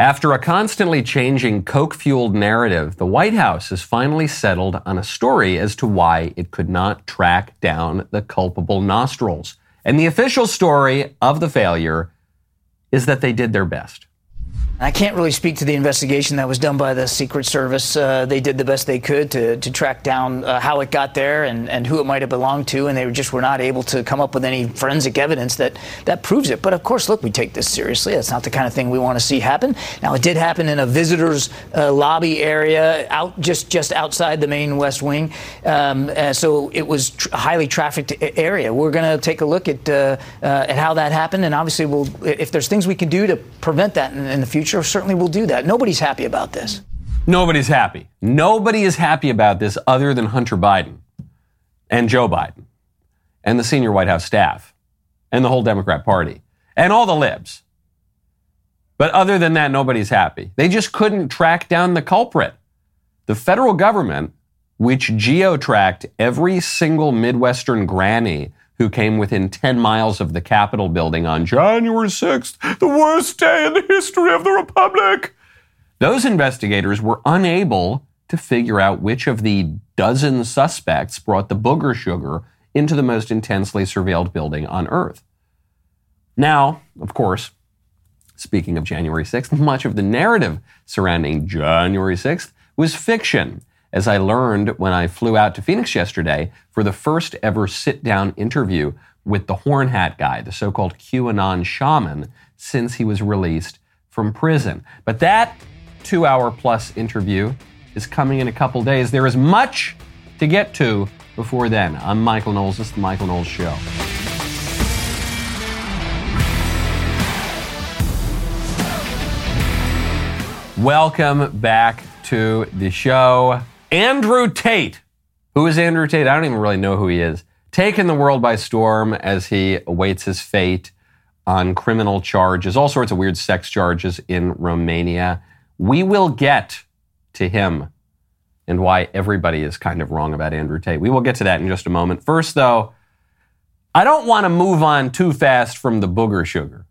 After a constantly changing coke fueled narrative, the White House has finally settled on a story as to why it could not track down the culpable nostrils. And the official story of the failure is that they did their best. I can't really speak to the investigation that was done by the Secret Service. Uh, they did the best they could to, to track down uh, how it got there and, and who it might have belonged to, and they just were not able to come up with any forensic evidence that, that proves it. But of course, look, we take this seriously. That's not the kind of thing we want to see happen. Now, it did happen in a visitors' uh, lobby area, out just just outside the main West Wing, um, uh, so it was tr- a highly trafficked area. We're going to take a look at uh, uh, at how that happened, and obviously, we'll if there's things we can do to prevent that in, in the future future, certainly will do that. Nobody's happy about this. Nobody's happy. Nobody is happy about this other than Hunter Biden and Joe Biden and the senior White House staff and the whole Democrat Party and all the libs. But other than that, nobody's happy. They just couldn't track down the culprit. The federal government, which geo tracked every single Midwestern granny who came within 10 miles of the Capitol building on January 6th, the worst day in the history of the Republic. Those investigators were unable to figure out which of the dozen suspects brought the booger sugar into the most intensely surveilled building on Earth. Now, of course, speaking of January 6th, much of the narrative surrounding January 6th was fiction as I learned when I flew out to Phoenix yesterday for the first ever sit down interview with the Horn Hat guy, the so called QAnon shaman, since he was released from prison. But that two hour plus interview is coming in a couple days. There is much to get to before then. I'm Michael Knowles. This is The Michael Knowles Show. Welcome back to the show. Andrew Tate. Who is Andrew Tate? I don't even really know who he is. Taken the world by storm as he awaits his fate on criminal charges, all sorts of weird sex charges in Romania. We will get to him and why everybody is kind of wrong about Andrew Tate. We will get to that in just a moment. First, though, I don't want to move on too fast from the booger sugar.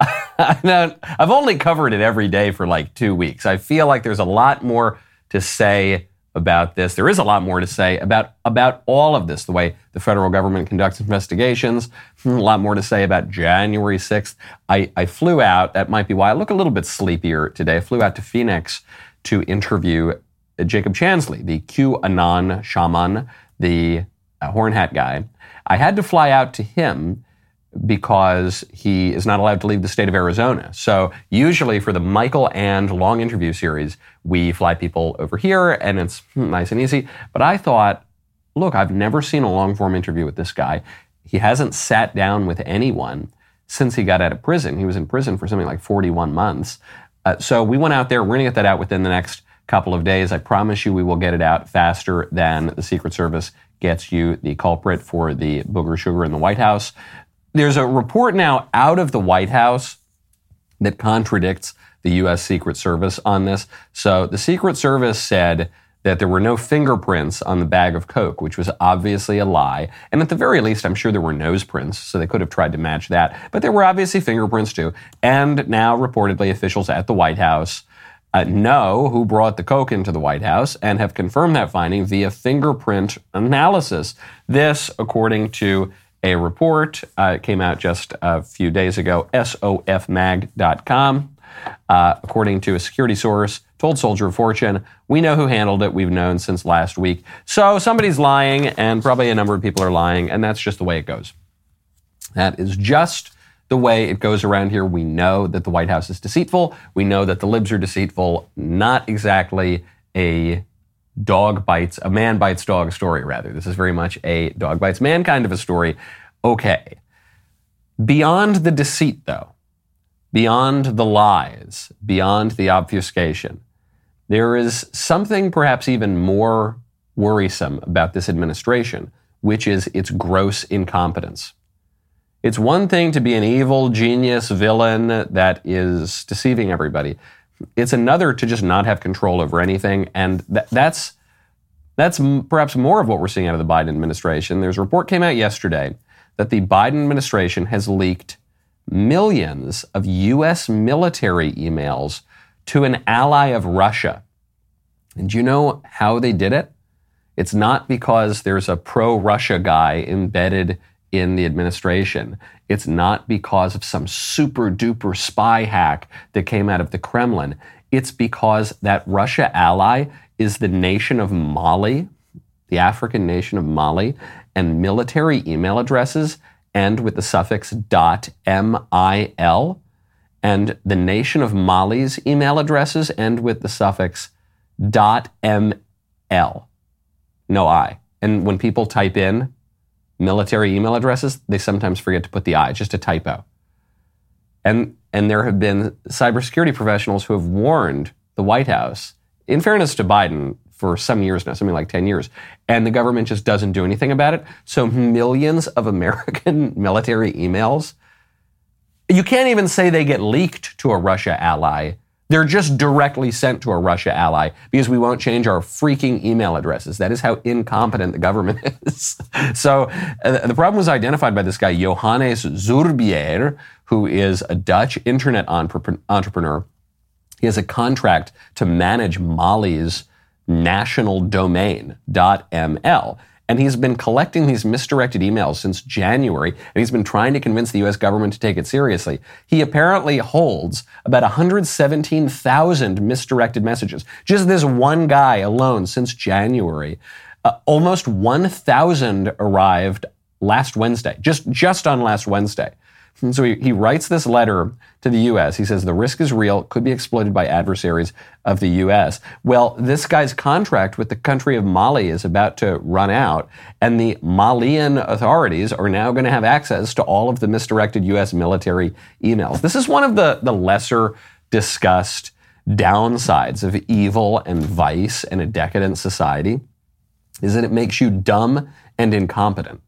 I've only covered it every day for like two weeks. I feel like there's a lot more to say about this. There is a lot more to say about, about all of this, the way the federal government conducts investigations. A lot more to say about January 6th. I, I flew out, that might be why I look a little bit sleepier today. I flew out to Phoenix to interview Jacob Chansley, the QAnon shaman, the uh, horn hat guy. I had to fly out to him because he is not allowed to leave the state of Arizona. So usually for the Michael and long interview series, we fly people over here and it's nice and easy. But I thought, look, I've never seen a long form interview with this guy. He hasn't sat down with anyone since he got out of prison. He was in prison for something like 41 months. Uh, so we went out there. We're going to get that out within the next couple of days. I promise you we will get it out faster than the Secret Service gets you the culprit for the booger sugar in the White House. There's a report now out of the White House that contradicts the U.S. Secret Service on this. So the Secret Service said that there were no fingerprints on the bag of Coke, which was obviously a lie. And at the very least, I'm sure there were nose prints, so they could have tried to match that. But there were obviously fingerprints too. And now, reportedly, officials at the White House uh, know who brought the Coke into the White House and have confirmed that finding via fingerprint analysis. This, according to a report. Uh, it came out just a few days ago, sofmag.com. Uh, according to a security source, told Soldier of Fortune, we know who handled it. We've known since last week. So somebody's lying, and probably a number of people are lying, and that's just the way it goes. That is just the way it goes around here. We know that the White House is deceitful. We know that the libs are deceitful. Not exactly a dog bites, a man bites dog story, rather. This is very much a dog bites man kind of a story. Okay. Beyond the deceit, though, beyond the lies, beyond the obfuscation, there is something perhaps even more worrisome about this administration, which is its gross incompetence. It's one thing to be an evil genius villain that is deceiving everybody. It's another to just not have control over anything, and th- that's that's m- perhaps more of what we're seeing out of the Biden administration. There's a report came out yesterday that the Biden administration has leaked millions of U.S. military emails to an ally of Russia. And do you know how they did it? It's not because there's a pro Russia guy embedded in the administration. It's not because of some super duper spy hack that came out of the Kremlin. It's because that Russia ally is the nation of Mali, the African nation of Mali, and military email addresses end with the suffix .mil, and the nation of Mali's email addresses end with the suffix .ml. No I. And when people type in military email addresses, they sometimes forget to put the I, just a typo. And, and there have been cybersecurity professionals who have warned the White House, in fairness to Biden, for some years now, something like 10 years, and the government just doesn't do anything about it. So millions of American military emails, you can't even say they get leaked to a Russia ally. They're just directly sent to a Russia ally because we won't change our freaking email addresses. That is how incompetent the government is. so uh, the problem was identified by this guy, Johannes Zuurbier, who is a Dutch internet entrepreneur. He has a contract to manage Mali's national domain, .ml. And he's been collecting these misdirected emails since January, and he's been trying to convince the US government to take it seriously. He apparently holds about 117,000 misdirected messages. Just this one guy alone since January. Uh, almost 1,000 arrived last Wednesday, just, just on last Wednesday. And so he, he writes this letter to the U.S. He says the risk is real, could be exploited by adversaries of the U.S. Well, this guy's contract with the country of Mali is about to run out, and the Malian authorities are now going to have access to all of the misdirected U.S. military emails. This is one of the, the lesser discussed downsides of evil and vice and a decadent society is that it makes you dumb and incompetent.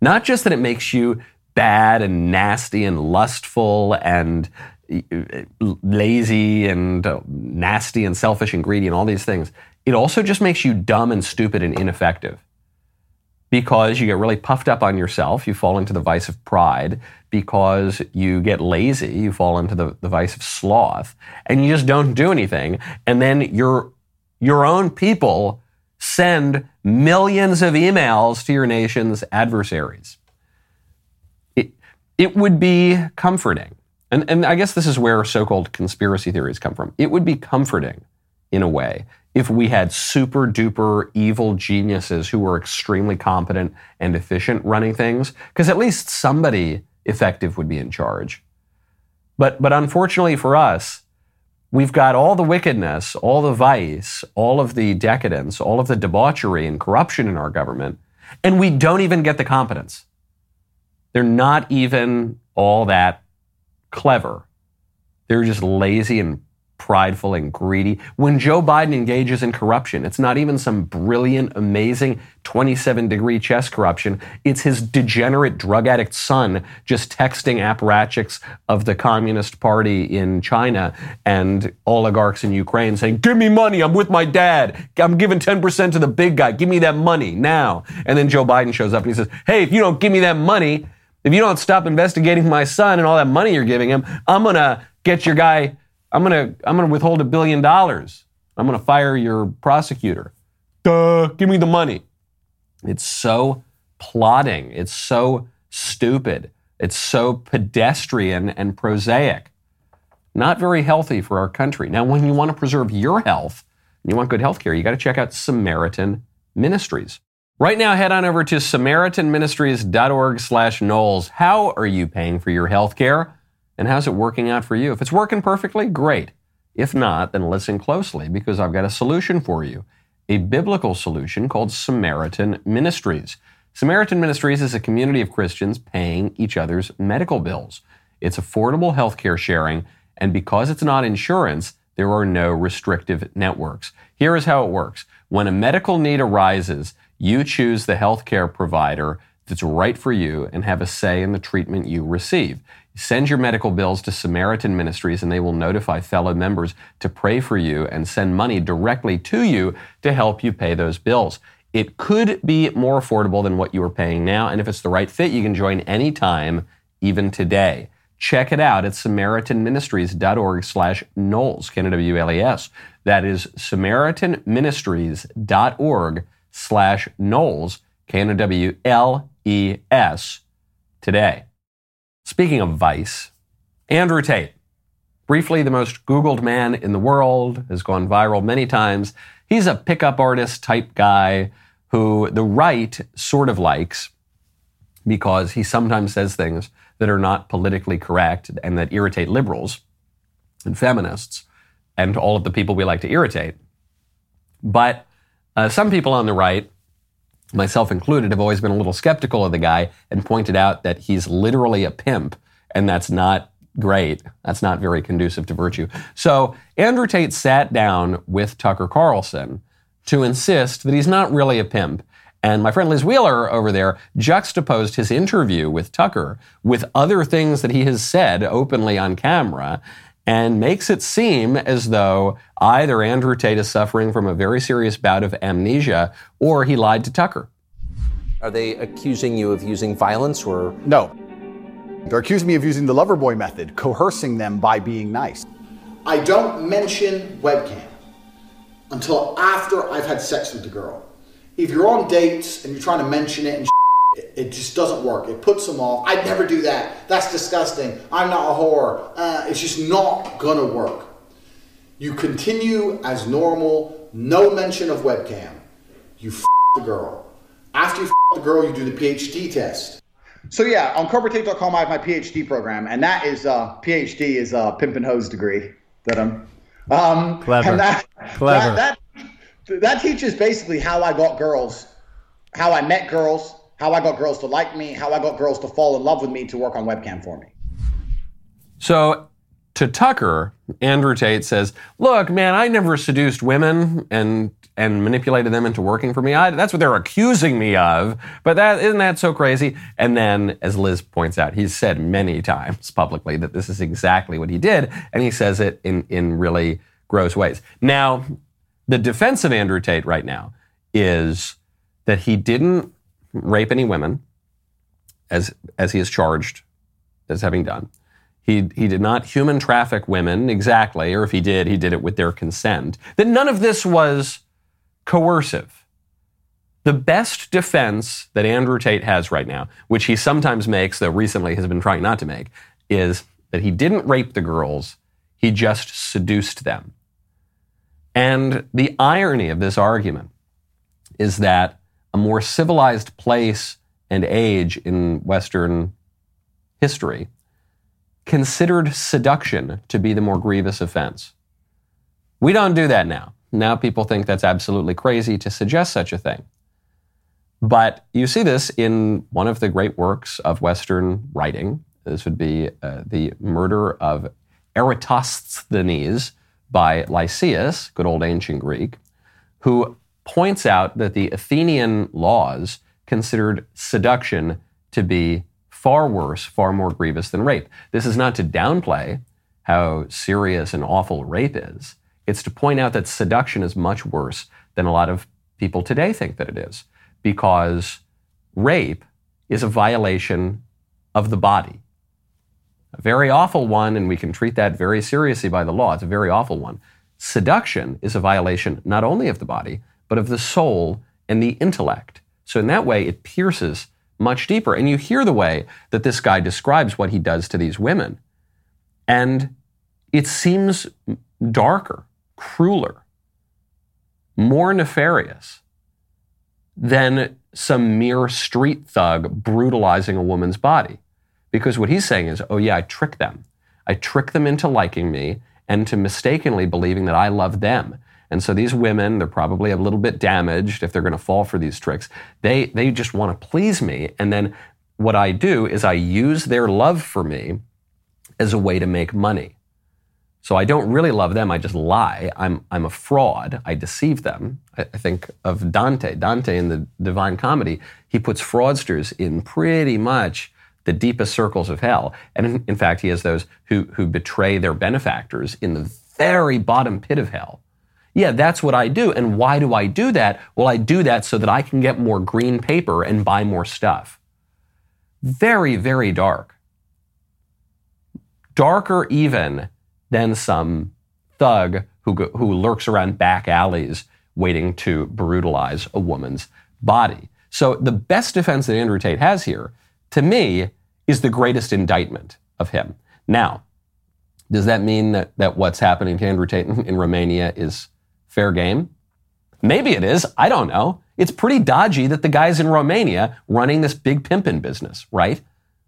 Not just that it makes you bad and nasty and lustful and lazy and uh, nasty and selfish and greedy and all these things. It also just makes you dumb and stupid and ineffective because you get really puffed up on yourself. You fall into the vice of pride because you get lazy. You fall into the, the vice of sloth and you just don't do anything. And then your, your own people send millions of emails to your nation's adversaries it would be comforting. And, and I guess this is where so called conspiracy theories come from. It would be comforting, in a way, if we had super duper evil geniuses who were extremely competent and efficient running things, because at least somebody effective would be in charge. But, but unfortunately for us, we've got all the wickedness, all the vice, all of the decadence, all of the debauchery and corruption in our government, and we don't even get the competence. They're not even all that clever. They're just lazy and prideful and greedy. When Joe Biden engages in corruption, it's not even some brilliant, amazing 27 degree chess corruption. It's his degenerate drug addict son just texting apparatchiks of the Communist Party in China and oligarchs in Ukraine saying, Give me money. I'm with my dad. I'm giving 10% to the big guy. Give me that money now. And then Joe Biden shows up and he says, Hey, if you don't give me that money, if you don't stop investigating my son and all that money you're giving him, I'm gonna get your guy. I'm gonna I'm gonna withhold a billion dollars. I'm gonna fire your prosecutor. Duh, give me the money. It's so plotting. It's so stupid. It's so pedestrian and prosaic. Not very healthy for our country. Now, when you want to preserve your health and you want good health care, you got to check out Samaritan Ministries. Right now, head on over to SamaritanMinistries.org slash Knowles. How are you paying for your health care? And how's it working out for you? If it's working perfectly, great. If not, then listen closely because I've got a solution for you. A biblical solution called Samaritan Ministries. Samaritan Ministries is a community of Christians paying each other's medical bills. It's affordable healthcare sharing, and because it's not insurance, there are no restrictive networks. Here is how it works. When a medical need arises, you choose the healthcare provider that's right for you and have a say in the treatment you receive. Send your medical bills to Samaritan Ministries and they will notify fellow members to pray for you and send money directly to you to help you pay those bills. It could be more affordable than what you are paying now, and if it's the right fit, you can join anytime, even today. check it out at samaritanministries.org slash Knowles, K-N-W-L-E-S. That is samaritanministries.org slash Knowles, K-N-W-L-E-S, today. Speaking of vice, Andrew Tate, briefly the most Googled man in the world, has gone viral many times. He's a pickup artist type guy who the right sort of likes because he sometimes says things that are not politically correct and that irritate liberals and feminists and all of the people we like to irritate. But uh, some people on the right, myself included, have always been a little skeptical of the guy and pointed out that he's literally a pimp, and that's not great. That's not very conducive to virtue. So Andrew Tate sat down with Tucker Carlson to insist that he's not really a pimp. And my friend Liz Wheeler over there juxtaposed his interview with Tucker with other things that he has said openly on camera and makes it seem as though either Andrew Tate is suffering from a very serious bout of amnesia or he lied to Tucker. Are they accusing you of using violence or? No. They're accusing me of using the lover boy method, coercing them by being nice. I don't mention webcam until after I've had sex with the girl. If you're on dates and you're trying to mention it and shit, it just doesn't work. It puts them off. I'd never do that. That's disgusting. I'm not a whore. Uh, it's just not gonna work. You continue as normal, no mention of webcam. You f the girl. After you f the girl, you do the PhD test. So yeah, on cobratate.com I have my PhD program, and that is uh, PhD is a pimp and hose degree that I'm. Um, Clever. And that, Clever. That, that, that teaches basically how I got girls, how I met girls, how I got girls to like me, how I got girls to fall in love with me to work on webcam for me. So to Tucker, Andrew Tate says, "Look, man, I never seduced women and and manipulated them into working for me. I, that's what they're accusing me of. But that isn't that so crazy?" And then, as Liz points out, he's said many times publicly that this is exactly what he did, and he says it in in really gross ways. Now, the defense of Andrew Tate right now is that he didn't rape any women, as as he is charged as having done. He, he did not human traffic women exactly, or if he did, he did it with their consent. That none of this was coercive. The best defense that Andrew Tate has right now, which he sometimes makes, though recently has been trying not to make, is that he didn't rape the girls, he just seduced them. And the irony of this argument is that more civilized place and age in Western history considered seduction to be the more grievous offense. We don't do that now. Now people think that's absolutely crazy to suggest such a thing. But you see this in one of the great works of Western writing. This would be uh, the murder of Eratosthenes by Lysias, good old ancient Greek, who points out that the Athenian laws considered seduction to be far worse, far more grievous than rape. This is not to downplay how serious and awful rape is. It's to point out that seduction is much worse than a lot of people today think that it is, because rape is a violation of the body. A very awful one, and we can treat that very seriously by the law. It's a very awful one. Seduction is a violation not only of the body, but of the soul and the intellect. So, in that way, it pierces much deeper. And you hear the way that this guy describes what he does to these women. And it seems darker, crueler, more nefarious than some mere street thug brutalizing a woman's body. Because what he's saying is, oh, yeah, I trick them. I trick them into liking me and to mistakenly believing that I love them. And so these women, they're probably a little bit damaged if they're going to fall for these tricks. They, they just want to please me. And then what I do is I use their love for me as a way to make money. So I don't really love them. I just lie. I'm, I'm a fraud. I deceive them. I, I think of Dante. Dante in the Divine Comedy, he puts fraudsters in pretty much the deepest circles of hell. And in, in fact, he has those who, who betray their benefactors in the very bottom pit of hell. Yeah, that's what I do. And why do I do that? Well, I do that so that I can get more green paper and buy more stuff. Very, very dark. darker even than some thug who, who lurks around back alleys waiting to brutalize a woman's body. So the best defense that Andrew Tate has here, to me, is the greatest indictment of him. Now, does that mean that, that what's happening to Andrew Tate in, in Romania is fair game? Maybe it is. I don't know. It's pretty dodgy that the guy's in Romania running this big pimpin' business, right?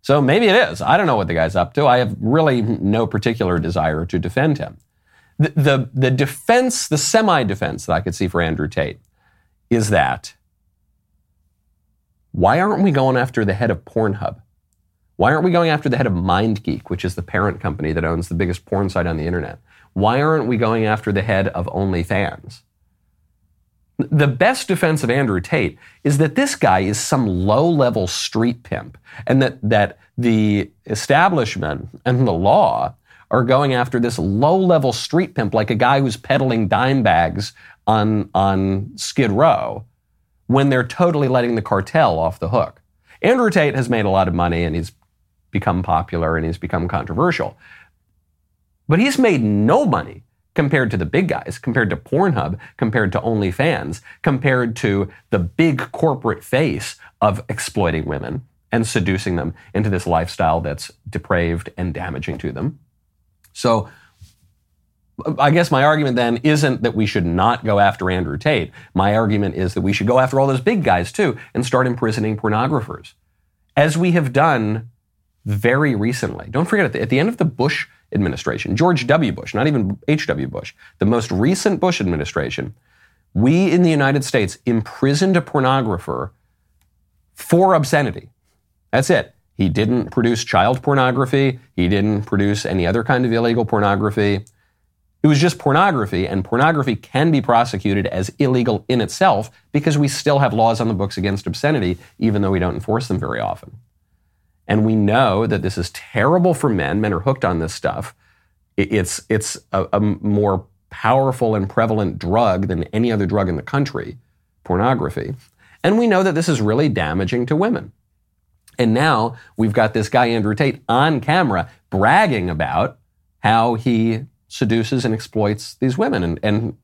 So maybe it is. I don't know what the guy's up to. I have really no particular desire to defend him. The, the, the defense, the semi defense that I could see for Andrew Tate is that why aren't we going after the head of Pornhub? Why aren't we going after the head of MindGeek, which is the parent company that owns the biggest porn site on the internet? Why aren't we going after the head of OnlyFans? The best defense of Andrew Tate is that this guy is some low level street pimp and that, that the establishment and the law are going after this low level street pimp like a guy who's peddling dime bags on, on Skid Row when they're totally letting the cartel off the hook. Andrew Tate has made a lot of money and he's become popular and he's become controversial. But he's made no money compared to the big guys, compared to Pornhub, compared to OnlyFans, compared to the big corporate face of exploiting women and seducing them into this lifestyle that's depraved and damaging to them. So I guess my argument then isn't that we should not go after Andrew Tate. My argument is that we should go after all those big guys too and start imprisoning pornographers. As we have done very recently. Don't forget, at the, at the end of the Bush administration, George W. Bush, not even H.W. Bush, the most recent Bush administration, we in the United States imprisoned a pornographer for obscenity. That's it. He didn't produce child pornography. He didn't produce any other kind of illegal pornography. It was just pornography, and pornography can be prosecuted as illegal in itself because we still have laws on the books against obscenity, even though we don't enforce them very often. And we know that this is terrible for men. Men are hooked on this stuff. It's, it's a, a more powerful and prevalent drug than any other drug in the country, pornography. And we know that this is really damaging to women. And now we've got this guy, Andrew Tate, on camera bragging about how he seduces and exploits these women and, and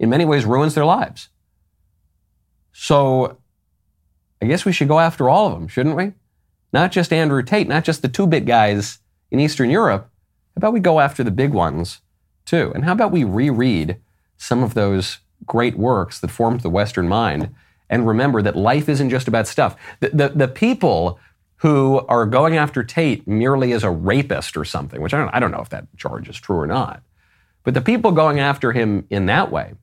in many ways ruins their lives. So I guess we should go after all of them, shouldn't we? Not just Andrew Tate, not just the two bit guys in Eastern Europe. How about we go after the big ones too? And how about we reread some of those great works that formed the Western mind and remember that life isn't just about stuff. The, the, the people who are going after Tate merely as a rapist or something, which I don't, I don't know if that charge is true or not, but the people going after him in that way,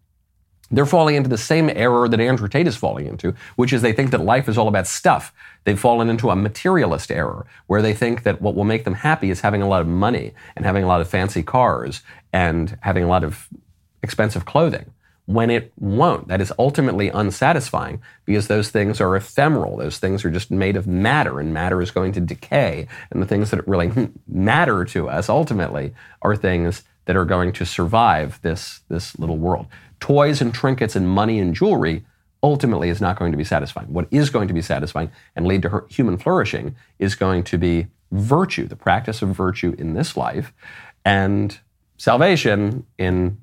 they're falling into the same error that Andrew Tate is falling into, which is they think that life is all about stuff. They've fallen into a materialist error where they think that what will make them happy is having a lot of money and having a lot of fancy cars and having a lot of expensive clothing. When it won't. That is ultimately unsatisfying because those things are ephemeral. Those things are just made of matter, and matter is going to decay. And the things that really matter to us ultimately are things that are going to survive this, this little world toys and trinkets and money and jewelry ultimately is not going to be satisfying. What is going to be satisfying and lead to human flourishing is going to be virtue, the practice of virtue in this life, and salvation in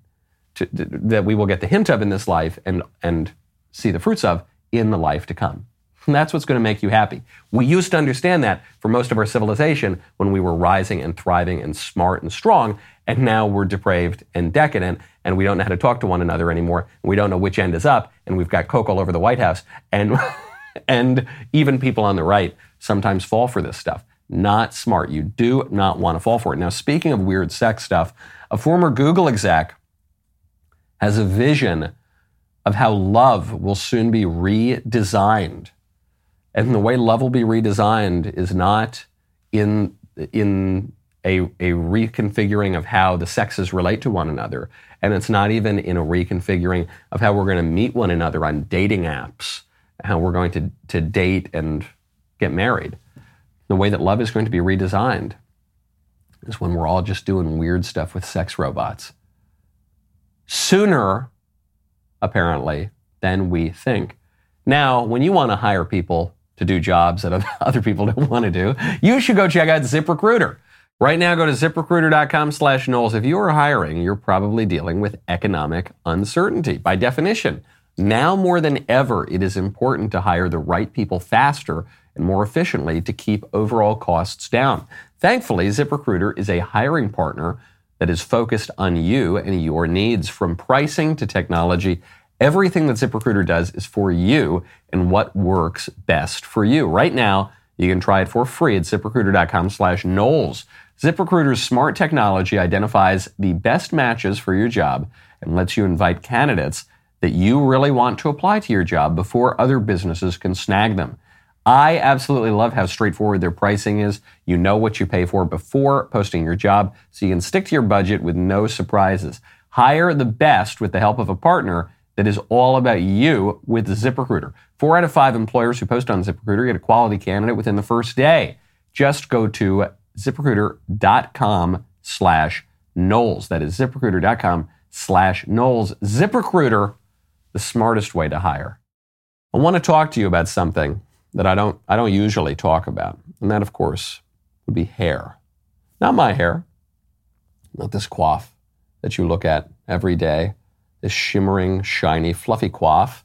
to, to, that we will get the hint of in this life and and see the fruits of in the life to come. And that's what's going to make you happy. We used to understand that for most of our civilization when we were rising and thriving and smart and strong, and now we're depraved and decadent, and we don't know how to talk to one another anymore, we don't know which end is up, and we've got coke all over the White House, and and even people on the right sometimes fall for this stuff. Not smart. You do not want to fall for it. Now, speaking of weird sex stuff, a former Google exec has a vision of how love will soon be redesigned and the way love will be redesigned is not in, in a, a reconfiguring of how the sexes relate to one another. And it's not even in a reconfiguring of how we're going to meet one another on dating apps, how we're going to, to date and get married. The way that love is going to be redesigned is when we're all just doing weird stuff with sex robots. Sooner, apparently, than we think. Now, when you want to hire people to do jobs that other people don't want to do, you should go check out ZipRecruiter. Right now, go to ziprecruiter.com slash Knowles. If you are hiring, you're probably dealing with economic uncertainty. By definition, now more than ever, it is important to hire the right people faster and more efficiently to keep overall costs down. Thankfully, ZipRecruiter is a hiring partner that is focused on you and your needs from pricing to technology. Everything that ZipRecruiter does is for you and what works best for you. Right now, you can try it for free at ziprecruiter.com slash Knowles. ZipRecruiter's smart technology identifies the best matches for your job and lets you invite candidates that you really want to apply to your job before other businesses can snag them. I absolutely love how straightforward their pricing is. You know what you pay for before posting your job, so you can stick to your budget with no surprises. Hire the best with the help of a partner that is all about you with ZipRecruiter. Four out of five employers who post on ZipRecruiter get a quality candidate within the first day. Just go to ziprecruiter.com slash Knowles. That is ziprecruiter.com slash Knowles. ZipRecruiter, the smartest way to hire. I want to talk to you about something that I don't, I don't usually talk about. And that, of course, would be hair. Not my hair, not this coif that you look at every day, this shimmering, shiny, fluffy coif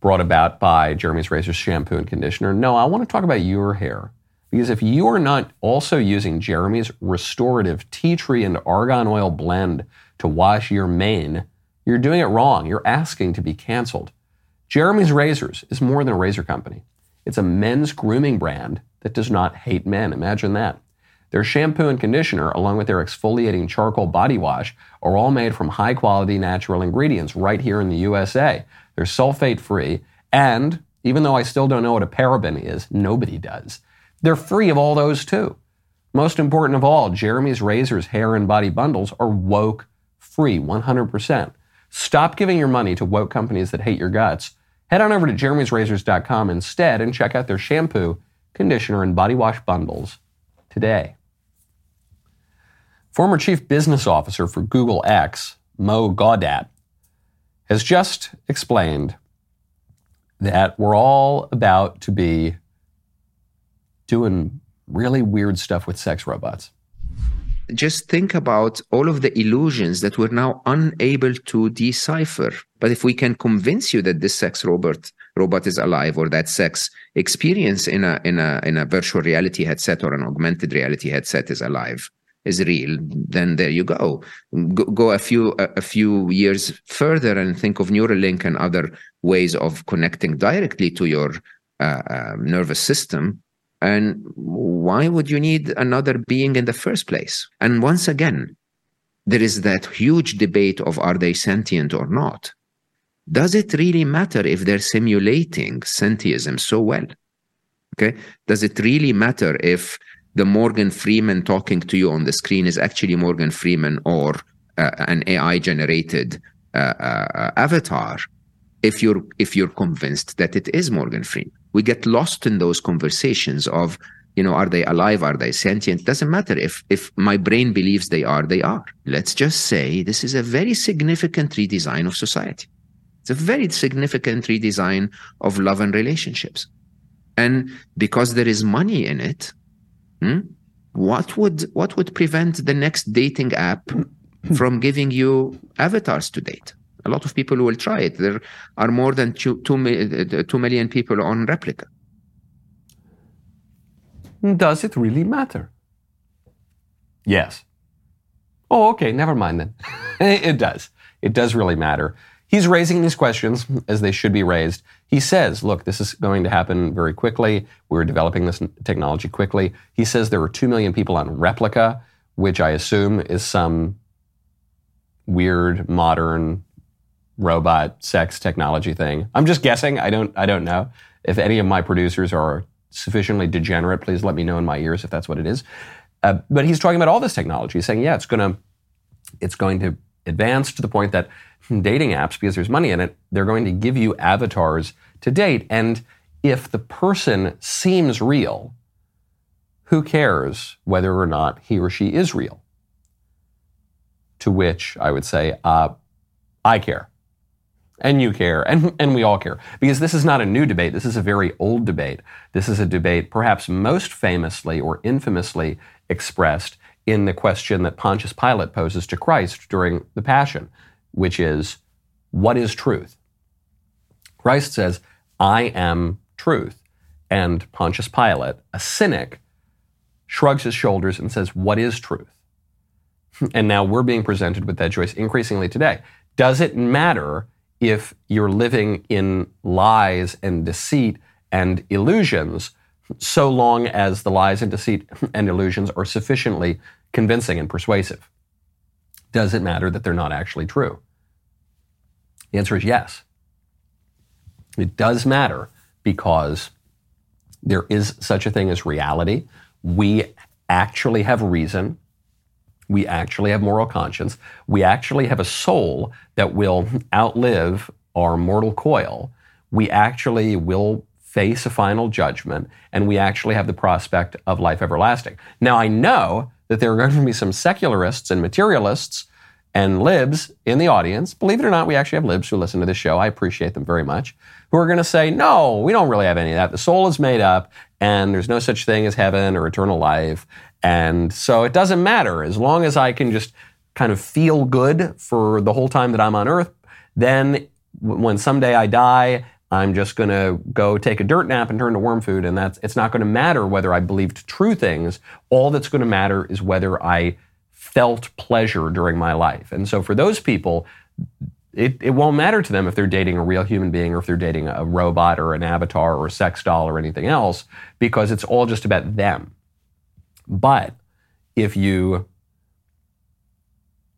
brought about by Jeremy's Razors shampoo and conditioner. No, I want to talk about your hair. Because if you are not also using Jeremy's restorative tea tree and argan oil blend to wash your mane, you're doing it wrong. You're asking to be canceled. Jeremy's Razors is more than a razor company. It's a men's grooming brand that does not hate men. Imagine that. Their shampoo and conditioner, along with their exfoliating charcoal body wash, are all made from high quality natural ingredients right here in the USA. They're sulfate free, and even though I still don't know what a paraben is, nobody does. They're free of all those too. Most important of all, Jeremy's Razors hair and body bundles are woke free 100%. Stop giving your money to woke companies that hate your guts. Head on over to jeremy'srazors.com instead and check out their shampoo, conditioner, and body wash bundles today. Former Chief Business Officer for Google X, Mo Gaudat, has just explained that we're all about to be doing really weird stuff with sex robots. Just think about all of the illusions that we're now unable to decipher. But if we can convince you that this sex robot robot is alive or that sex experience in a in a in a virtual reality headset or an augmented reality headset is alive, is real, then there you go. Go, go a few a, a, few years further and think of Neuralink and other ways of connecting directly to your uh, uh, nervous system and why would you need another being in the first place? And once again, there is that huge debate of are they sentient or not? Does it really matter if they're simulating sentiism so well? Okay. Does it really matter if the Morgan Freeman talking to you on the screen is actually Morgan Freeman or uh, an AI generated uh, uh, avatar? If you're if you're convinced that it is Morgan Freeman, we get lost in those conversations of you know are they alive? Are they sentient? Doesn't matter if if my brain believes they are they are. Let's just say this is a very significant redesign of society. It's a very significant redesign of love and relationships. And because there is money in it hmm, what would what would prevent the next dating app from giving you avatars to date a lot of people will try it. There are more than two, two, uh, two million people on Replika. Does it really matter? Yes. Oh, okay, never mind then. it does. It does really matter. He's raising these questions as they should be raised. He says, look, this is going to happen very quickly. We're developing this technology quickly. He says there are 2 million people on Replika, which I assume is some weird modern robot sex technology thing. I'm just guessing. I don't I don't know. If any of my producers are sufficiently degenerate, please let me know in my ears if that's what it is. Uh, but he's talking about all this technology, he's saying, yeah, it's gonna it's going to advance to the point that dating apps, because there's money in it, they're going to give you avatars to date. And if the person seems real, who cares whether or not he or she is real? To which I would say, uh, I care. And you care, and, and we all care. Because this is not a new debate. This is a very old debate. This is a debate perhaps most famously or infamously expressed in the question that Pontius Pilate poses to Christ during the Passion, which is, what is truth? Christ says, I am truth. And Pontius Pilate, a cynic, shrugs his shoulders and says, What is truth? And now we're being presented with that choice increasingly today. Does it matter if you're living in lies and deceit and illusions, so long as the lies and deceit and illusions are sufficiently convincing and persuasive? Does it matter that they're not actually true? The answer is yes. It does matter because there is such a thing as reality. We actually have reason. We actually have moral conscience. We actually have a soul that will outlive our mortal coil. We actually will face a final judgment, and we actually have the prospect of life everlasting. Now, I know that there are going to be some secularists and materialists and libs in the audience. Believe it or not, we actually have libs who listen to this show. I appreciate them very much. Who are going to say, no, we don't really have any of that. The soul is made up, and there's no such thing as heaven or eternal life. And so it doesn't matter. As long as I can just kind of feel good for the whole time that I'm on earth, then when someday I die, I'm just going to go take a dirt nap and turn to worm food. And that's, it's not going to matter whether I believed true things. All that's going to matter is whether I felt pleasure during my life. And so for those people, it, it won't matter to them if they're dating a real human being or if they're dating a robot or an avatar or a sex doll or anything else, because it's all just about them. But if you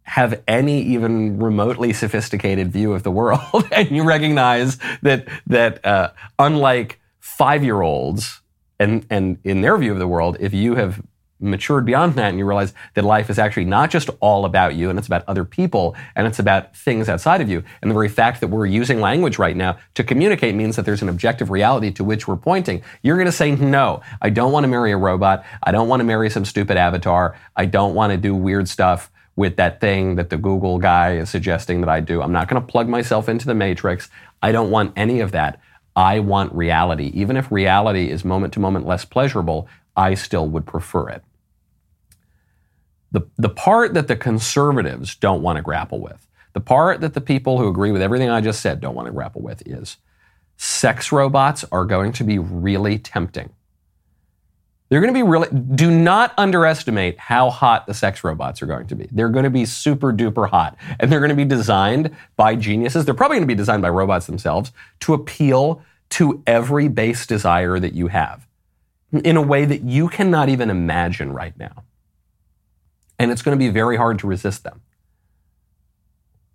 have any even remotely sophisticated view of the world and you recognize that that uh, unlike five year olds and and in their view of the world if you have matured beyond that and you realize that life is actually not just all about you and it's about other people and it's about things outside of you. And the very fact that we're using language right now to communicate means that there's an objective reality to which we're pointing. You're going to say, no, I don't want to marry a robot. I don't want to marry some stupid avatar. I don't want to do weird stuff with that thing that the Google guy is suggesting that I do. I'm not going to plug myself into the matrix. I don't want any of that. I want reality. Even if reality is moment to moment less pleasurable, I still would prefer it. The, the part that the conservatives don't want to grapple with, the part that the people who agree with everything I just said don't want to grapple with is sex robots are going to be really tempting. They're going to be really, do not underestimate how hot the sex robots are going to be. They're going to be super duper hot. And they're going to be designed by geniuses. They're probably going to be designed by robots themselves to appeal to every base desire that you have in a way that you cannot even imagine right now. And it's going to be very hard to resist them.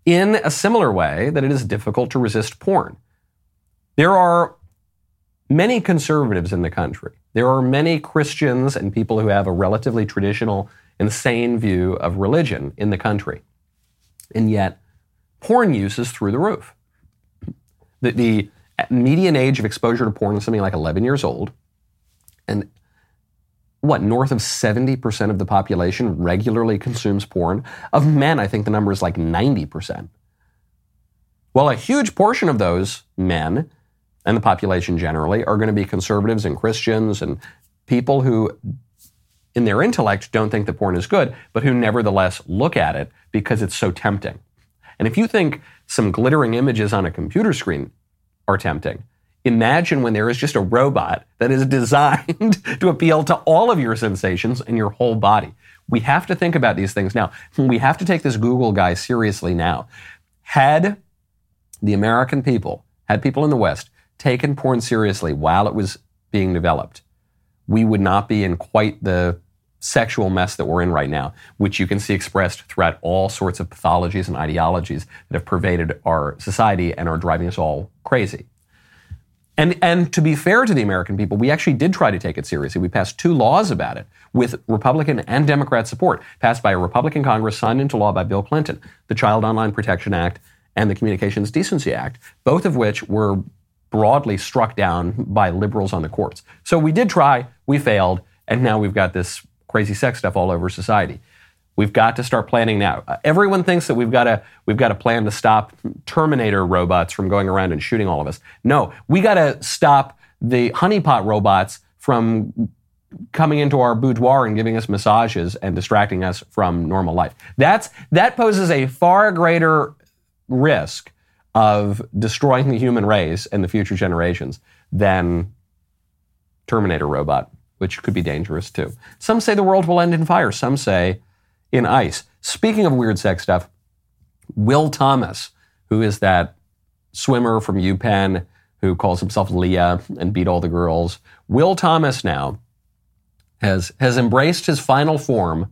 In a similar way that it is difficult to resist porn. There are many conservatives in the country. There are many Christians and people who have a relatively traditional and sane view of religion in the country. And yet, porn use is through the roof. The, the median age of exposure to porn is something like 11 years old. And what, north of 70% of the population regularly consumes porn? Of men, I think the number is like 90%. Well, a huge portion of those men and the population generally are going to be conservatives and Christians and people who, in their intellect, don't think that porn is good, but who nevertheless look at it because it's so tempting. And if you think some glittering images on a computer screen are tempting, Imagine when there is just a robot that is designed to appeal to all of your sensations and your whole body. We have to think about these things now. We have to take this Google guy seriously now. Had the American people, had people in the West, taken porn seriously while it was being developed, we would not be in quite the sexual mess that we're in right now, which you can see expressed throughout all sorts of pathologies and ideologies that have pervaded our society and are driving us all crazy. And, and to be fair to the American people, we actually did try to take it seriously. We passed two laws about it with Republican and Democrat support, passed by a Republican Congress, signed into law by Bill Clinton, the Child Online Protection Act and the Communications Decency Act, both of which were broadly struck down by liberals on the courts. So we did try, we failed, and now we've got this crazy sex stuff all over society. We've got to start planning now. Everyone thinks that we've got to we've got a plan to stop Terminator robots from going around and shooting all of us. No, we got to stop the honeypot robots from coming into our boudoir and giving us massages and distracting us from normal life. That's that poses a far greater risk of destroying the human race and the future generations than Terminator robot, which could be dangerous too. Some say the world will end in fire. Some say in ice. Speaking of weird sex stuff, Will Thomas, who is that swimmer from UPenn who calls himself Leah and beat all the girls, Will Thomas now has, has embraced his final form,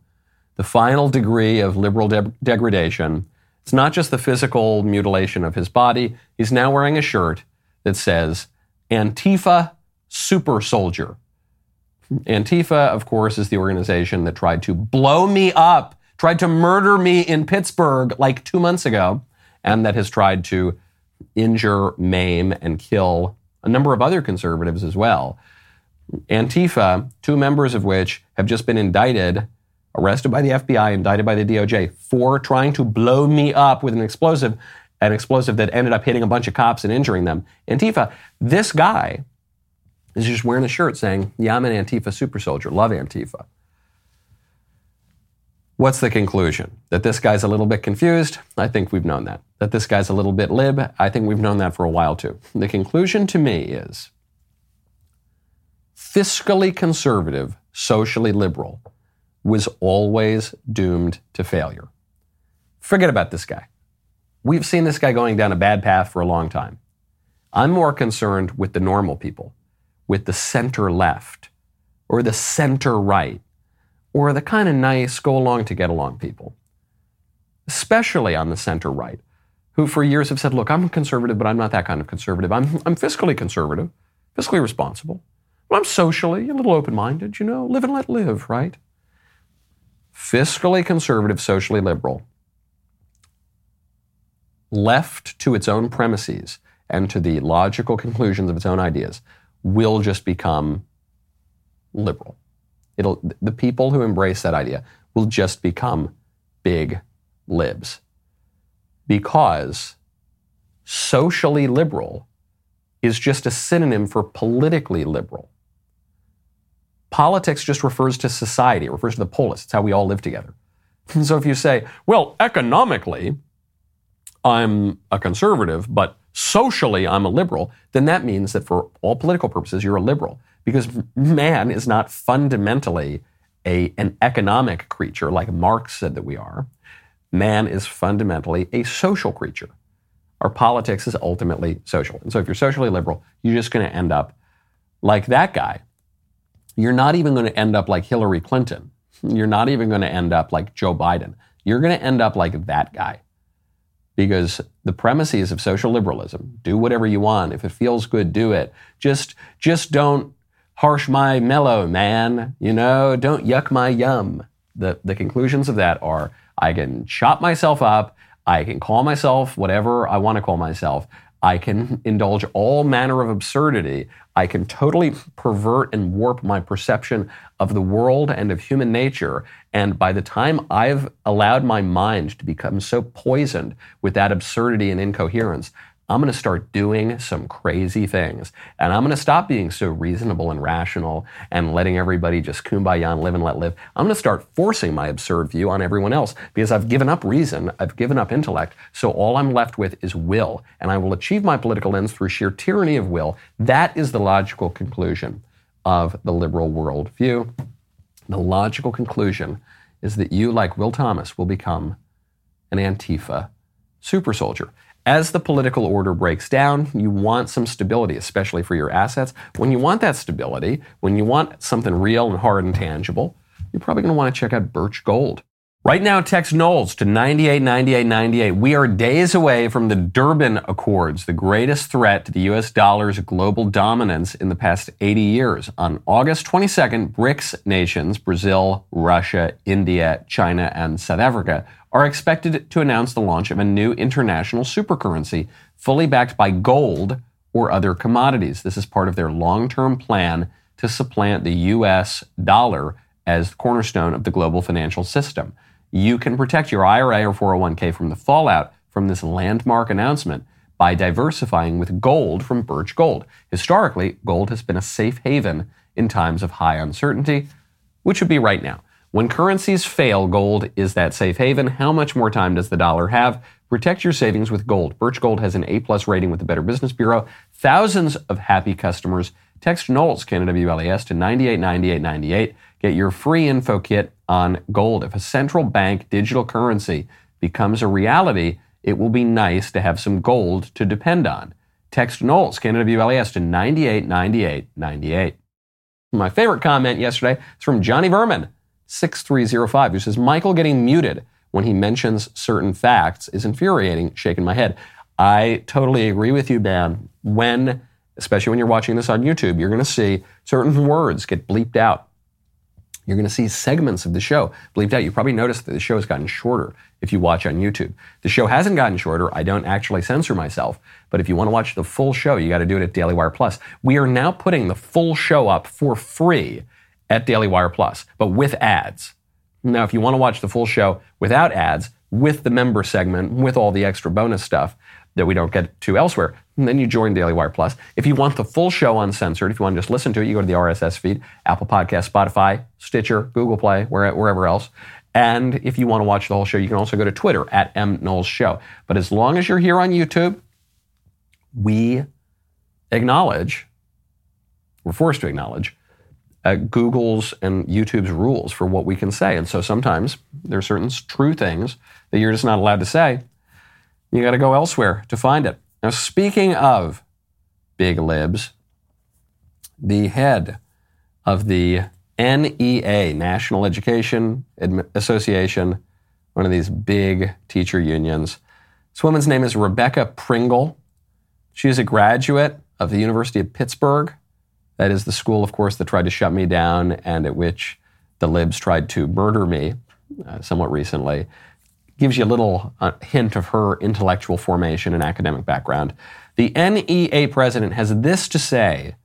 the final degree of liberal de- degradation. It's not just the physical mutilation of his body. He's now wearing a shirt that says Antifa Super Soldier. Antifa, of course, is the organization that tried to blow me up, tried to murder me in Pittsburgh like two months ago, and that has tried to injure, maim, and kill a number of other conservatives as well. Antifa, two members of which have just been indicted, arrested by the FBI, indicted by the DOJ for trying to blow me up with an explosive, an explosive that ended up hitting a bunch of cops and injuring them. Antifa, this guy is just wearing a shirt saying, Yeah, I'm an Antifa super soldier, love Antifa. What's the conclusion? That this guy's a little bit confused? I think we've known that. That this guy's a little bit lib? I think we've known that for a while too. The conclusion to me is fiscally conservative, socially liberal was always doomed to failure. Forget about this guy. We've seen this guy going down a bad path for a long time. I'm more concerned with the normal people with the center left or the center right or the kind of nice go along to get along people, especially on the center right, who for years have said, look, I'm a conservative, but I'm not that kind of conservative. I'm, I'm fiscally conservative, fiscally responsible. But I'm socially a little open minded, you know, live and let live, right? Fiscally conservative, socially liberal, left to its own premises and to the logical conclusions of its own ideas, will just become liberal. It'll, the people who embrace that idea will just become big libs. Because socially liberal is just a synonym for politically liberal. Politics just refers to society, it refers to the polis. It's how we all live together. so if you say, well, economically, I'm a conservative, but socially I'm a liberal, then that means that for all political purposes, you're a liberal. Because man is not fundamentally a, an economic creature like Marx said that we are. Man is fundamentally a social creature. Our politics is ultimately social. And so if you're socially liberal, you're just going to end up like that guy. You're not even going to end up like Hillary Clinton. You're not even going to end up like Joe Biden. You're going to end up like that guy because the premises of social liberalism do whatever you want. If it feels good do it. Just just don't harsh my mellow man you know? Don't yuck my yum. The the conclusions of that are i can chop myself up. I can call myself whatever i want to call myself I can indulge all manner of absurdity. I can totally pervert and warp my perception of the world and of human nature. And by the time I've allowed my mind to become so poisoned with that absurdity and incoherence, I'm going to start doing some crazy things. And I'm going to stop being so reasonable and rational and letting everybody just kumbaya and live and let live. I'm going to start forcing my absurd view on everyone else because I've given up reason, I've given up intellect. So all I'm left with is will. And I will achieve my political ends through sheer tyranny of will. That is the logical conclusion of the liberal worldview. The logical conclusion is that you, like Will Thomas, will become an Antifa super soldier. As the political order breaks down, you want some stability, especially for your assets. When you want that stability, when you want something real and hard and tangible, you're probably going to want to check out Birch Gold. Right now, text Knowles to 989898. We are days away from the Durban Accords, the greatest threat to the U.S. dollar's global dominance in the past 80 years. On August 22nd, BRICS nations, Brazil, Russia, India, China, and South Africa, are expected to announce the launch of a new international supercurrency fully backed by gold or other commodities. This is part of their long term plan to supplant the US dollar as the cornerstone of the global financial system. you can protect your IRA or 401k from the fallout from this landmark announcement by diversifying with gold from Birch Gold. Historically, gold has been a safe haven in times of high uncertainty, which would be right now. When currencies fail, gold is that safe haven. How much more time does the dollar have? Protect your savings with gold. Birch Gold has an A plus rating with the Better Business Bureau. Thousands of happy customers. Text Knowles, Canada WLAS, to 989898. Get your free info kit on gold. If a central bank digital currency becomes a reality, it will be nice to have some gold to depend on. Text Knowles, Canada WLAS, to 989898. My favorite comment yesterday is from Johnny Verman. 6305, who says, Michael getting muted when he mentions certain facts is infuriating, shaking my head. I totally agree with you, Dan. When, especially when you're watching this on YouTube, you're going to see certain words get bleeped out. You're going to see segments of the show bleeped out. You probably noticed that the show has gotten shorter if you watch on YouTube. The show hasn't gotten shorter. I don't actually censor myself. But if you want to watch the full show, you got to do it at Daily Wire Plus. We are now putting the full show up for free at Daily Wire Plus, but with ads. Now, if you want to watch the full show without ads, with the member segment, with all the extra bonus stuff that we don't get to elsewhere, then you join Daily Wire Plus. If you want the full show uncensored, if you want to just listen to it, you go to the RSS feed, Apple Podcast, Spotify, Stitcher, Google Play, wherever else. And if you want to watch the whole show, you can also go to Twitter at M Knowles Show. But as long as you're here on YouTube, we acknowledge, we're forced to acknowledge uh, Google's and YouTube's rules for what we can say. And so sometimes there are certain true things that you're just not allowed to say. You got to go elsewhere to find it. Now, speaking of big libs, the head of the NEA, National Education Association, one of these big teacher unions. This woman's name is Rebecca Pringle. She is a graduate of the University of Pittsburgh. That is the school, of course, that tried to shut me down and at which the libs tried to murder me uh, somewhat recently. Gives you a little uh, hint of her intellectual formation and academic background. The NEA president has this to say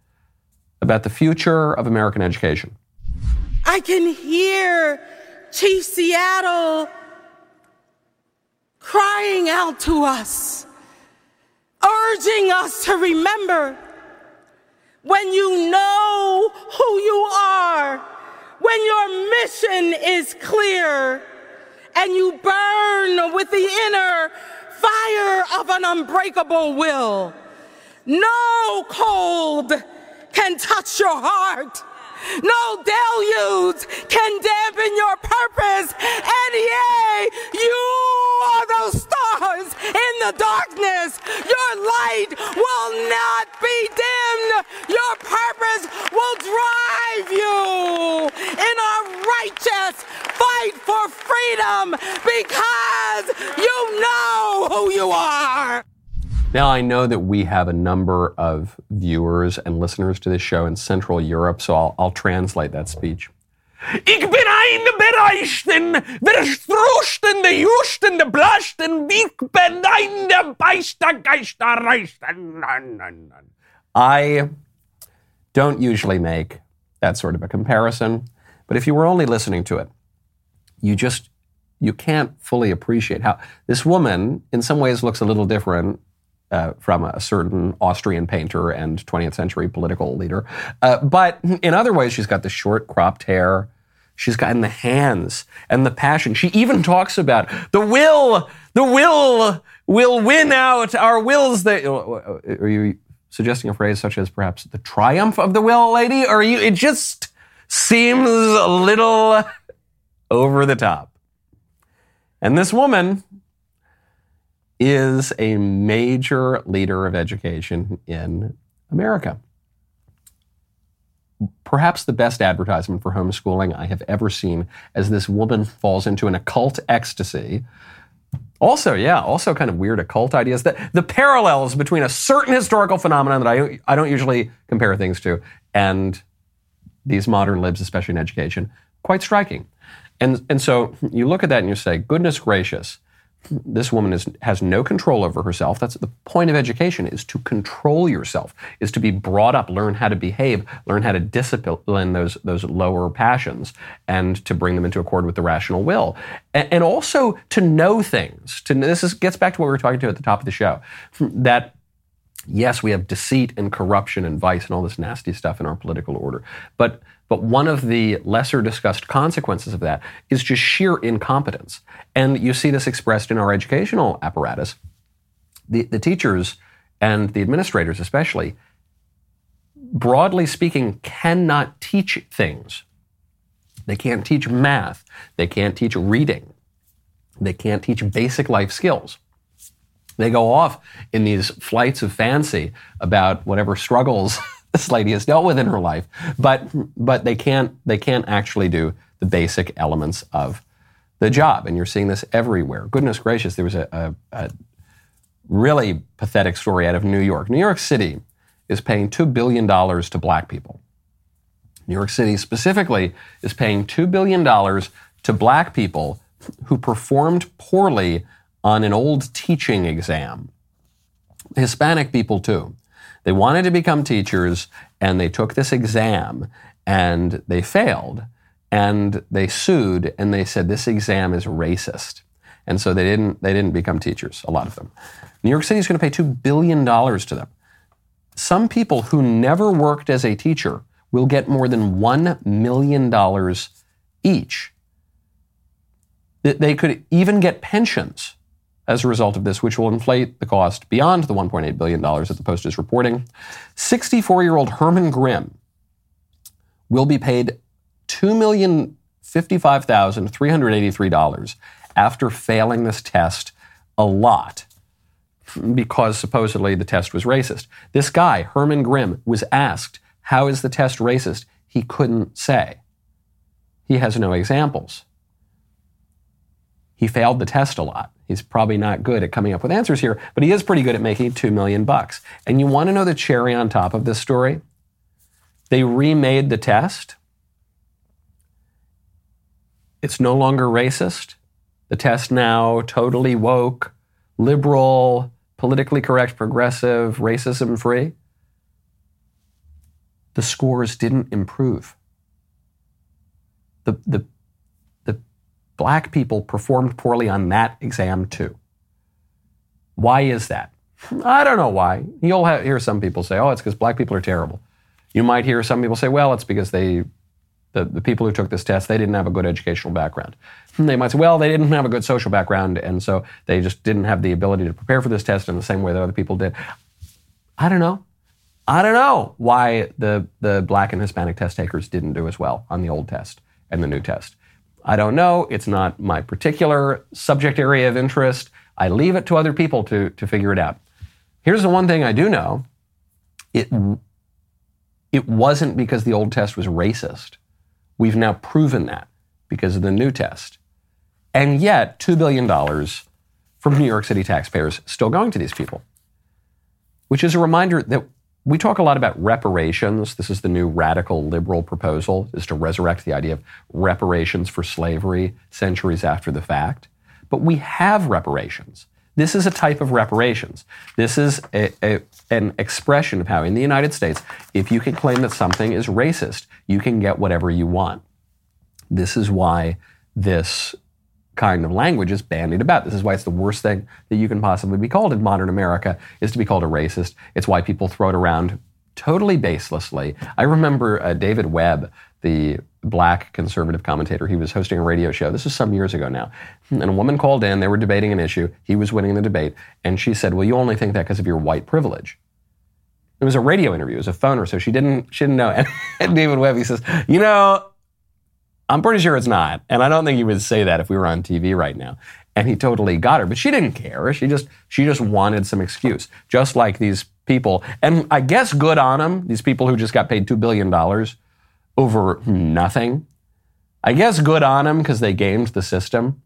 about the future of American education. I can hear Chief Seattle crying out to us, urging us to remember when you know who you are, when your mission is clear, and you burn with the inner fire of an unbreakable will. No cold can touch your heart. No deluge can dampen your purpose. And yea, you are those stars in the darkness. Your light will not be dimmed. Your purpose will drive you in a righteous fight for freedom because you know who you are. Now, I know that we have a number of viewers and listeners to this show in Central Europe, so I'll, I'll translate that speech. Ich bin ein einbereichten, verstruchten, justen, blasten, ich bin ein I don't usually make that sort of a comparison, but if you were only listening to it, you just you can't fully appreciate how this woman in some ways looks a little different uh, from a certain Austrian painter and 20th century political leader. Uh, but in other ways, she's got the short cropped hair. She's got in the hands and the passion. She even talks about the will, the will will win out. Our wills that, are you suggesting a phrase such as perhaps the triumph of the will, lady? Or you, it just seems a little over the top. And this woman, is a major leader of education in America. Perhaps the best advertisement for homeschooling I have ever seen as this woman falls into an occult ecstasy. Also, yeah, also kind of weird occult ideas. That the parallels between a certain historical phenomenon that I, I don't usually compare things to and these modern libs, especially in education, quite striking. And, and so you look at that and you say, goodness gracious, this woman is, has no control over herself. That's the point of education is to control yourself, is to be brought up, learn how to behave, learn how to discipline those, those lower passions and to bring them into accord with the rational will. And, and also to know things. To, this is, gets back to what we were talking to at the top of the show, that yes, we have deceit and corruption and vice and all this nasty stuff in our political order. But but one of the lesser discussed consequences of that is just sheer incompetence. And you see this expressed in our educational apparatus. The, the teachers and the administrators, especially, broadly speaking, cannot teach things. They can't teach math. They can't teach reading. They can't teach basic life skills. They go off in these flights of fancy about whatever struggles this lady has dealt with in her life, but but they can't they can't actually do the basic elements of the job, and you're seeing this everywhere. Goodness gracious, there was a, a, a really pathetic story out of New York. New York City is paying two billion dollars to black people. New York City specifically is paying two billion dollars to black people who performed poorly on an old teaching exam. Hispanic people too. They wanted to become teachers and they took this exam and they failed and they sued and they said this exam is racist. And so they didn't they didn't become teachers, a lot of them. New York City is going to pay 2 billion dollars to them. Some people who never worked as a teacher will get more than 1 million dollars each. They could even get pensions as a result of this, which will inflate the cost beyond the $1.8 billion that the Post is reporting. 64 year old Herman Grimm will be paid $2,055,383 after failing this test a lot because supposedly the test was racist. This guy, Herman Grimm, was asked, How is the test racist? He couldn't say. He has no examples. He failed the test a lot. He's probably not good at coming up with answers here, but he is pretty good at making 2 million bucks. And you want to know the cherry on top of this story? They remade the test. It's no longer racist. The test now totally woke, liberal, politically correct, progressive, racism free. The scores didn't improve. The, the black people performed poorly on that exam too. Why is that? I don't know why. You'll have, hear some people say, oh, it's because black people are terrible. You might hear some people say, well, it's because they, the, the people who took this test, they didn't have a good educational background. They might say, well, they didn't have a good social background, and so they just didn't have the ability to prepare for this test in the same way that other people did. I don't know. I don't know why the, the black and Hispanic test takers didn't do as well on the old test and the new test. I don't know. It's not my particular subject area of interest. I leave it to other people to, to figure it out. Here's the one thing I do know it, it wasn't because the old test was racist. We've now proven that because of the new test. And yet, $2 billion from New York City taxpayers still going to these people, which is a reminder that we talk a lot about reparations. This is the new radical liberal proposal, is to resurrect the idea of reparations for slavery centuries after the fact. But we have reparations. This is a type of reparations. This is a, a, an expression of how, in the United States, if you can claim that something is racist, you can get whatever you want. This is why this kind of language is bandied about. This is why it's the worst thing that you can possibly be called in modern America is to be called a racist. It's why people throw it around totally baselessly. I remember uh, David Webb, the black conservative commentator, he was hosting a radio show. This is some years ago now. And a woman called in, they were debating an issue. He was winning the debate. And she said, Well, you only think that because of your white privilege. It was a radio interview, it was a phone or so. She didn't, she didn't know. And David Webb, he says, You know, I'm pretty sure it's not. And I don't think he would say that if we were on TV right now. And he totally got her, but she didn't care. She just she just wanted some excuse. Just like these people, and I guess good on them, these people who just got paid 2 billion dollars over nothing. I guess good on them because they gamed the system.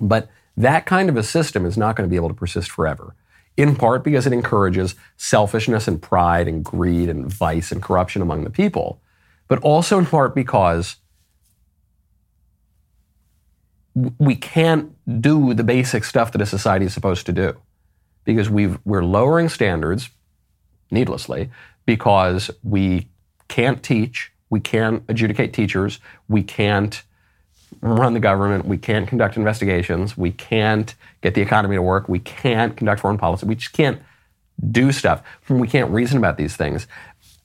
But that kind of a system is not going to be able to persist forever. In part because it encourages selfishness and pride and greed and vice and corruption among the people, but also in part because we can't do the basic stuff that a society is supposed to do because we've, we're lowering standards needlessly because we can't teach, we can't adjudicate teachers, we can't run the government, we can't conduct investigations, we can't get the economy to work, we can't conduct foreign policy, we just can't do stuff. We can't reason about these things.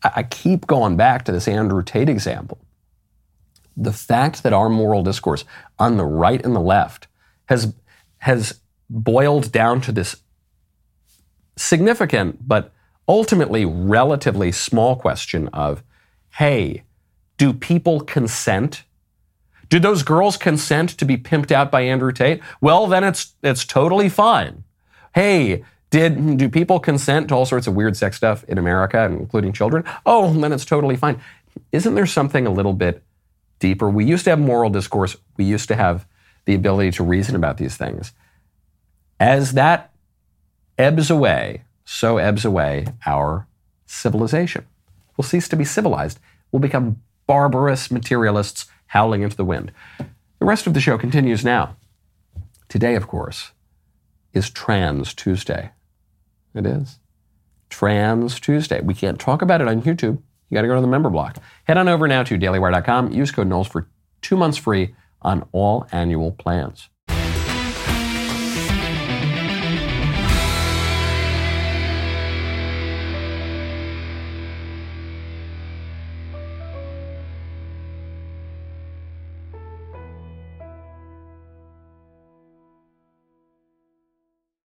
I, I keep going back to this Andrew Tate example. The fact that our moral discourse on the right and the left has has boiled down to this significant but ultimately relatively small question of hey, do people consent? Did those girls consent to be pimped out by Andrew Tate? Well, then it's it's totally fine. Hey, did do people consent to all sorts of weird sex stuff in America, including children? Oh, then it's totally fine. Isn't there something a little bit deeper? We used to have moral discourse. We used to have the ability to reason about these things. As that ebbs away, so ebbs away our civilization. We'll cease to be civilized. We'll become barbarous materialists howling into the wind. The rest of the show continues now. Today, of course, is Trans Tuesday. It is. Trans Tuesday. We can't talk about it on YouTube. You got to go to the member block. Head on over now to dailywire.com. Use code Knowles for two months free on all annual plans.